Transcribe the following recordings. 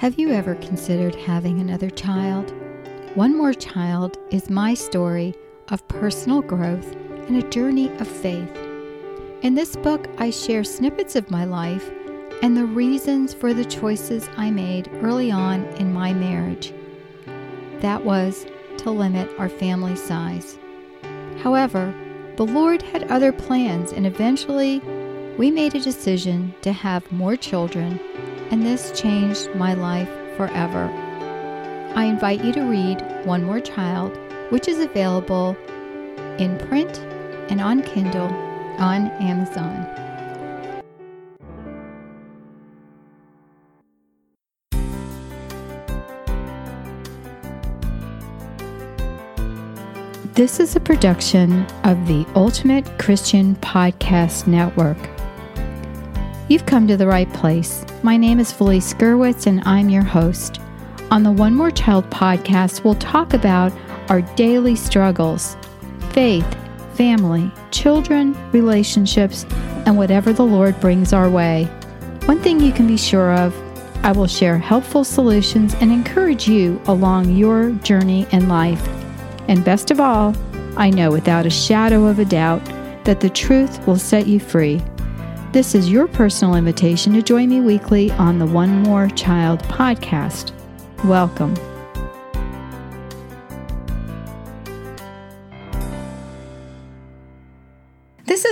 Have you ever considered having another child? One More Child is my story of personal growth and a journey of faith. In this book, I share snippets of my life and the reasons for the choices I made early on in my marriage. That was to limit our family size. However, the Lord had other plans, and eventually we made a decision to have more children and this changed my life forever. I invite you to read One More Child, which is available in print and on Kindle on Amazon. This is a production of the Ultimate Christian Podcast Network. You've come to the right place. My name is Felice Gerwitz, and I'm your host. On the One More Child podcast, we'll talk about our daily struggles faith, family, children, relationships, and whatever the Lord brings our way. One thing you can be sure of I will share helpful solutions and encourage you along your journey in life. And best of all, I know without a shadow of a doubt that the truth will set you free. This is your personal invitation to join me weekly on the One More Child podcast. Welcome.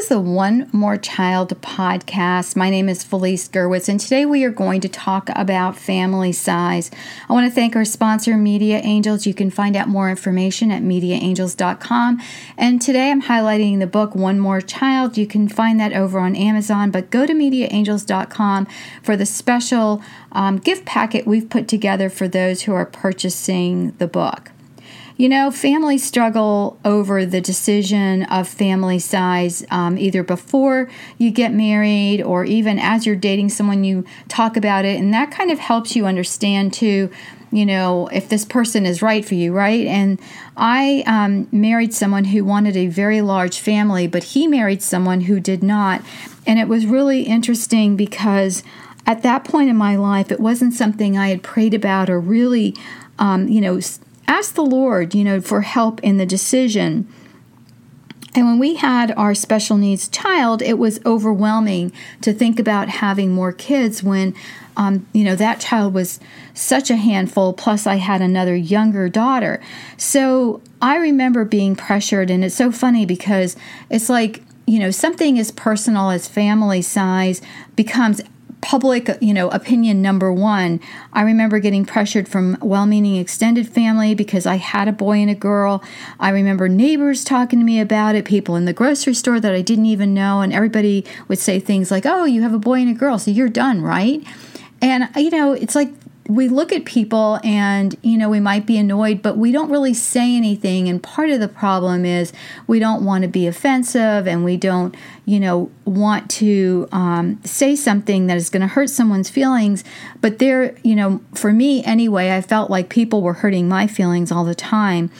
The One More Child podcast. My name is Felice Gerwitz, and today we are going to talk about family size. I want to thank our sponsor, Media Angels. You can find out more information at mediaangels.com. And today I'm highlighting the book One More Child. You can find that over on Amazon, but go to mediaangels.com for the special um, gift packet we've put together for those who are purchasing the book. You know, families struggle over the decision of family size um, either before you get married or even as you're dating someone, you talk about it. And that kind of helps you understand, too, you know, if this person is right for you, right? And I um, married someone who wanted a very large family, but he married someone who did not. And it was really interesting because at that point in my life, it wasn't something I had prayed about or really, um, you know, ask the Lord, you know, for help in the decision. And when we had our special needs child, it was overwhelming to think about having more kids when, um, you know, that child was such a handful. Plus, I had another younger daughter. So I remember being pressured. And it's so funny because it's like, you know, something as personal as family size becomes public, you know, opinion number one. I remember getting pressured from well-meaning extended family because I had a boy and a girl. I remember neighbors talking to me about it, people in the grocery store that I didn't even know, and everybody would say things like, "Oh, you have a boy and a girl, so you're done, right?" And you know, it's like we look at people and you know we might be annoyed but we don't really say anything. And part of the problem is we don't want to be offensive and we don't you know want to um, say something that is going to hurt someone's feelings. But there you know for me anyway i felt like people were hurting my feelings all the time.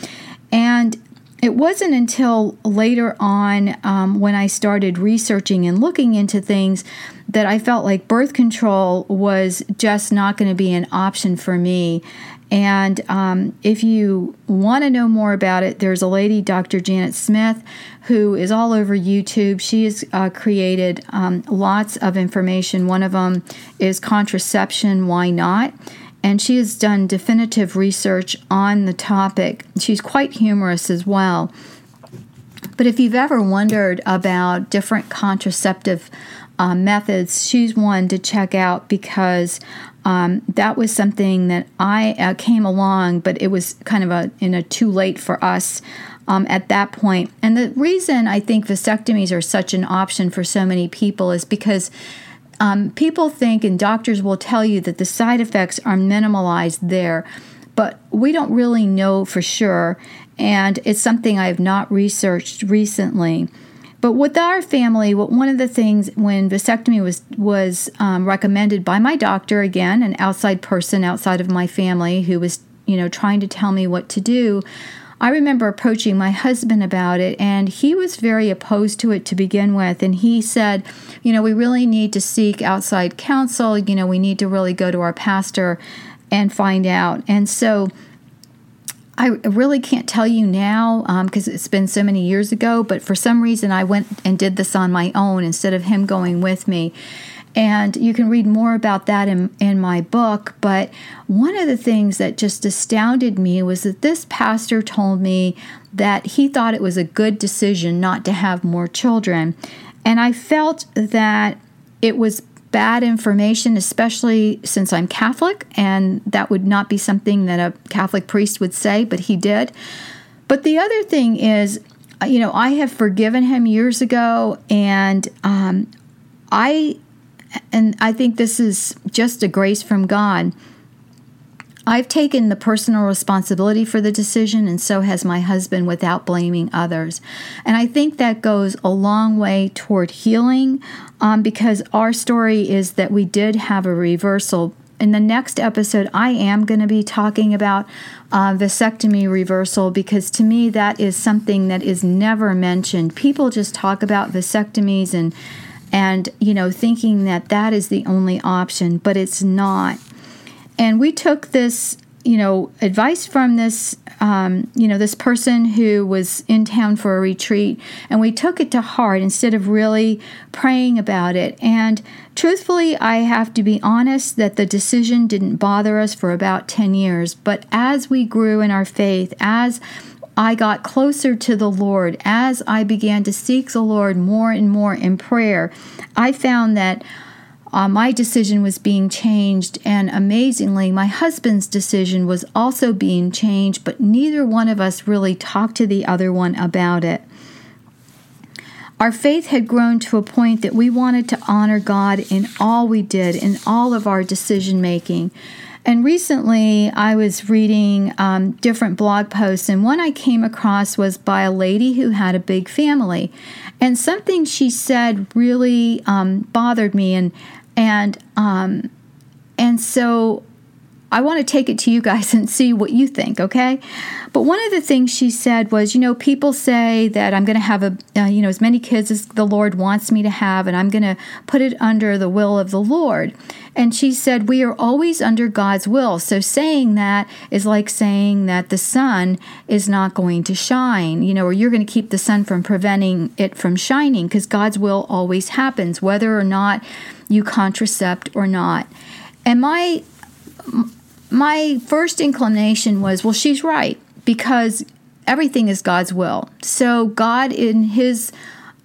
And it wasn't until later on um, when I started researching and looking into things that I felt like birth control was just not going to be an option for me. And um, if you want to know more about it, there's a lady, Dr. Janet Smith, who is all over YouTube. She has uh, created um, lots of information. One of them is contraception, why not? And she has done definitive research on the topic. She's quite humorous as well. But if you've ever wondered about different contraceptive uh, methods, she's one to check out because um, that was something that I uh, came along, but it was kind of a in a too late for us um, at that point. And the reason I think vasectomies are such an option for so many people is because um, people think, and doctors will tell you, that the side effects are minimalized there, but we don't really know for sure. And it's something I have not researched recently. But with our family, what one of the things when vasectomy was was um, recommended by my doctor, again, an outside person outside of my family who was, you know, trying to tell me what to do, I remember approaching my husband about it, and he was very opposed to it to begin with. And he said, You know, we really need to seek outside counsel. You know, we need to really go to our pastor. and find out. And so I really can't tell you now because um, it's been so many years ago, but for some reason I went and did this on my own instead of him going with me. And you can read more about that in, in my book. But one of the things that just astounded me was that this pastor told me that he thought it was a good decision not to have more children. And I felt that it was bad information, especially since I'm Catholic, and that would not be something that a Catholic priest would say, but he did. But the other thing is, you know, I have forgiven him years ago, and um, I and I think this is just a grace from God. I've taken the personal responsibility for the decision, and so has my husband without blaming others. And I think that goes a long way toward healing um, because our story is that we did have a reversal. In the next episode, I am going to be talking about uh, vasectomy reversal because to me, that is something that is never mentioned. People just talk about vasectomies and and you know thinking that that is the only option but it's not and we took this, you know, advice from this, um, you know, this person who was in town for a retreat, and we took it to heart instead of really praying about it. And truthfully, I have to be honest that the decision didn't bother us for about 10 years. But as we grew in our faith, as I got closer to the Lord, as I began to seek the Lord more and more in prayer, I found that uh, my decision was being changed, and amazingly, my husband's decision was also being changed, but neither one of us really talked to the other one about it. Our faith had grown to a point that we wanted to honor God in all we did, in all of our decision making. And recently, I was reading um, different blog posts, and one I came across was by a lady who had a big family. And something she said really um, bothered me. And and um, and so I want to take it to you guys and see what you think, okay? But one of the things she said was, you know, people say that I'm going to have a, uh, you know, as many kids as the Lord wants me to have, and I'm going to put it under the will of the Lord. And she said, we are always under God's will. So saying that is like saying that the sun is not going to shine, you know, or you're going to keep the sun from preventing it from shining because God's will always happens, whether or not you contracept or not. And my my first inclination was, well, she's right because everything is God's will. So God in his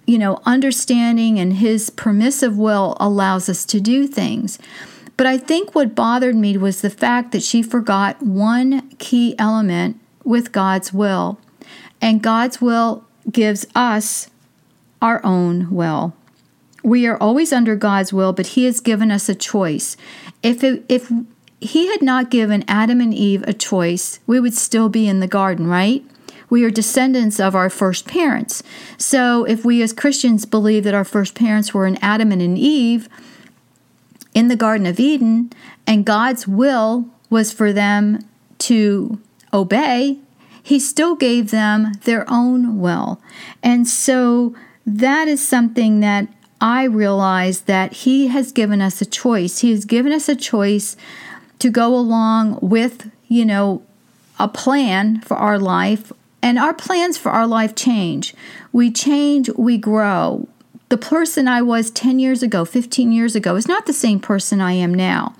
you know, understanding and his permissive will allows us to do things. But I think what bothered me was the fact that she forgot one key element with God's will. And God's will gives us our own will. We are always under God's will, but He has given us a choice. If, it, if he had not given Adam and Eve a choice, we would still be in the garden, right? We are descendants of our first parents. So if we as Christians believe that our first parents were in Adam and an Eve in the Garden of Eden, and God's will was for them to obey, he still gave them their own will. And so that is something that I realize that he has given us a choice. He has given us a choice to go along with, you know, a plan for our life. And our plans for our life change. We change, we grow. The person I was 10 years ago, 15 years ago, is not the same person I am now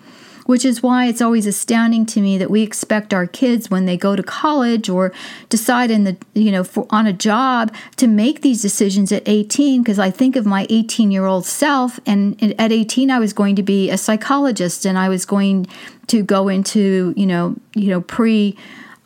which is why it's always astounding to me that we expect our kids when they go to college or decide in the you know for, on a job to make these decisions at 18 because I think of my 18 year old self and at 18 I was going to be a psychologist and I was going to go into you know you know pre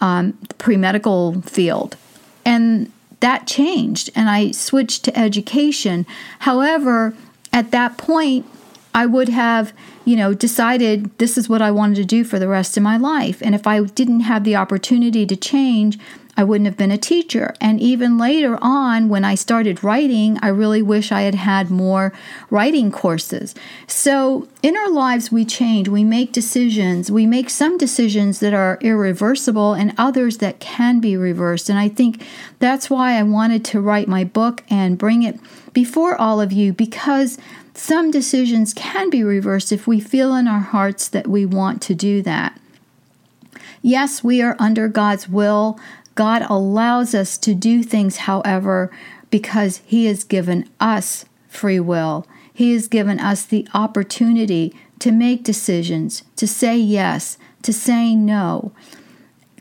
um, pre medical field. And that changed and I switched to education. However at that point I would have, you know, decided this is what I wanted to do for the rest of my life. And if I didn't have the opportunity to change, I wouldn't have been a teacher. And even later on, when I started writing, I really wish I had had more writing courses. So in our lives, we change, we make decisions. We make some decisions that are irreversible and others that can be reversed. And I think that's why I wanted to write my book and bring it before all of you because some decisions can be reversed if we feel in our hearts that we want to do that. Yes, we are under God's will. God allows us to do things, however, because He has given us free will. He has given us the opportunity to make decisions, to say yes, to say no.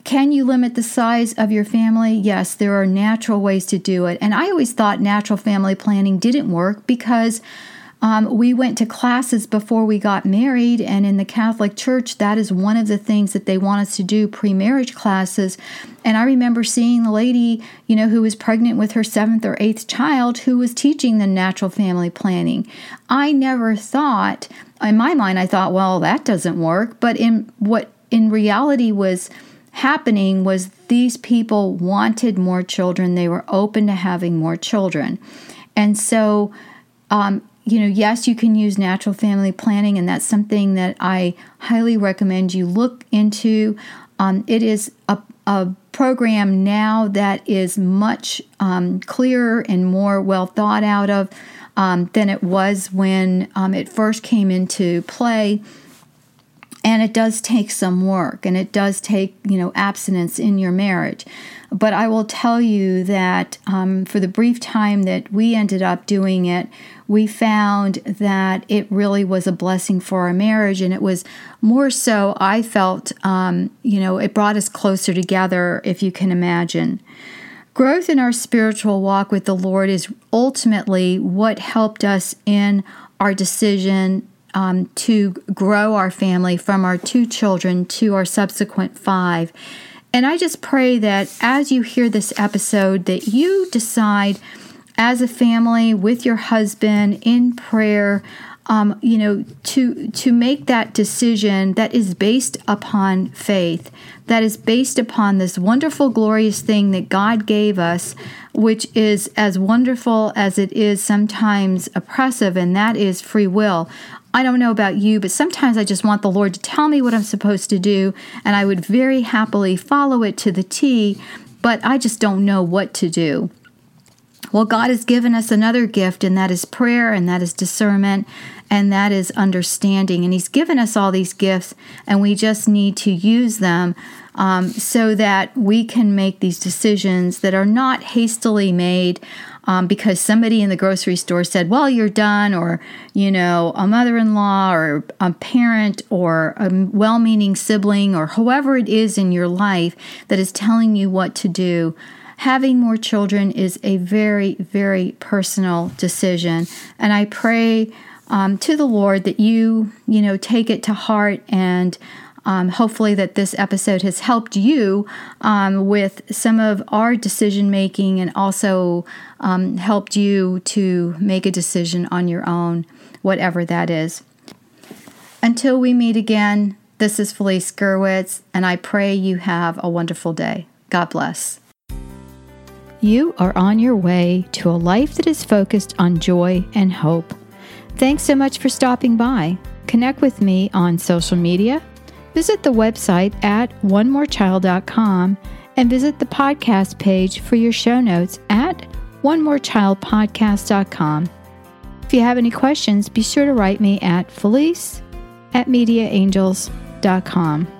Can you limit the size of your family? Yes, there are natural ways to do it. And I always thought natural family planning didn't work because um, we went to classes before we got married, and in the Catholic Church, that is one of the things that they want us to do pre marriage classes. And I remember seeing the lady, you know, who was pregnant with her seventh or eighth child who was teaching the natural family planning. I never thought, in my mind, I thought, well, that doesn't work. But in what in reality was happening was these people wanted more children, they were open to having more children. And so, um, you know, yes, you can use natural family planning, and that's something that I highly recommend you look into. Um, it is a, a, program now that is much um, clearer and more well thought out of um, than it was when um, it first came into play. And it does take some work and it does take, you know, abstinence in your marriage. But I will tell you that um, for the brief time that we ended up doing it, we found that it really was a blessing for our marriage. And it was more so, I felt, um, you know, it brought us closer together, if you can imagine. Growth in our spiritual walk with the Lord is ultimately what helped us in our decision um, to grow our family from our two children to our subsequent five. And I just pray that as you hear this episode, that you decide as a family with your husband in prayer um, you know to to make that decision that is based upon faith that is based upon this wonderful glorious thing that god gave us which is as wonderful as it is sometimes oppressive and that is free will I don't know about you, but sometimes I just want the Lord to tell me what I'm supposed to do, and I would very happily follow it to the T, but I just don't know what to do. Well, God has given us another gift, and that is prayer, and that is discernment, and that is understanding. And He's given us all these gifts, and we just need to use them um, so that we can make these decisions that are not hastily made. Um, because somebody in the grocery store said, Well, you're done, or, you know, a mother in law, or a parent, or a well meaning sibling, or whoever it is in your life that is telling you what to do having more children is a very, very personal decision. And I pray um, to the Lord that you, you know, take it to heart and um, hopefully that this episode has helped you um, with some of our decision making and also um, helped you to make a decision on your own, whatever that is. Until we meet again, this is Felice Gerwitz, and I pray you have a wonderful day. God bless. You are on your way to a life that is focused on joy and hope. Thanks so much for stopping by. Connect with me on social media. Visit the website at onemorechild.com and visit the podcast page for your show notes at onemorechildpodcast.com. If you have any questions, be sure to write me at felice at mediaangels.com.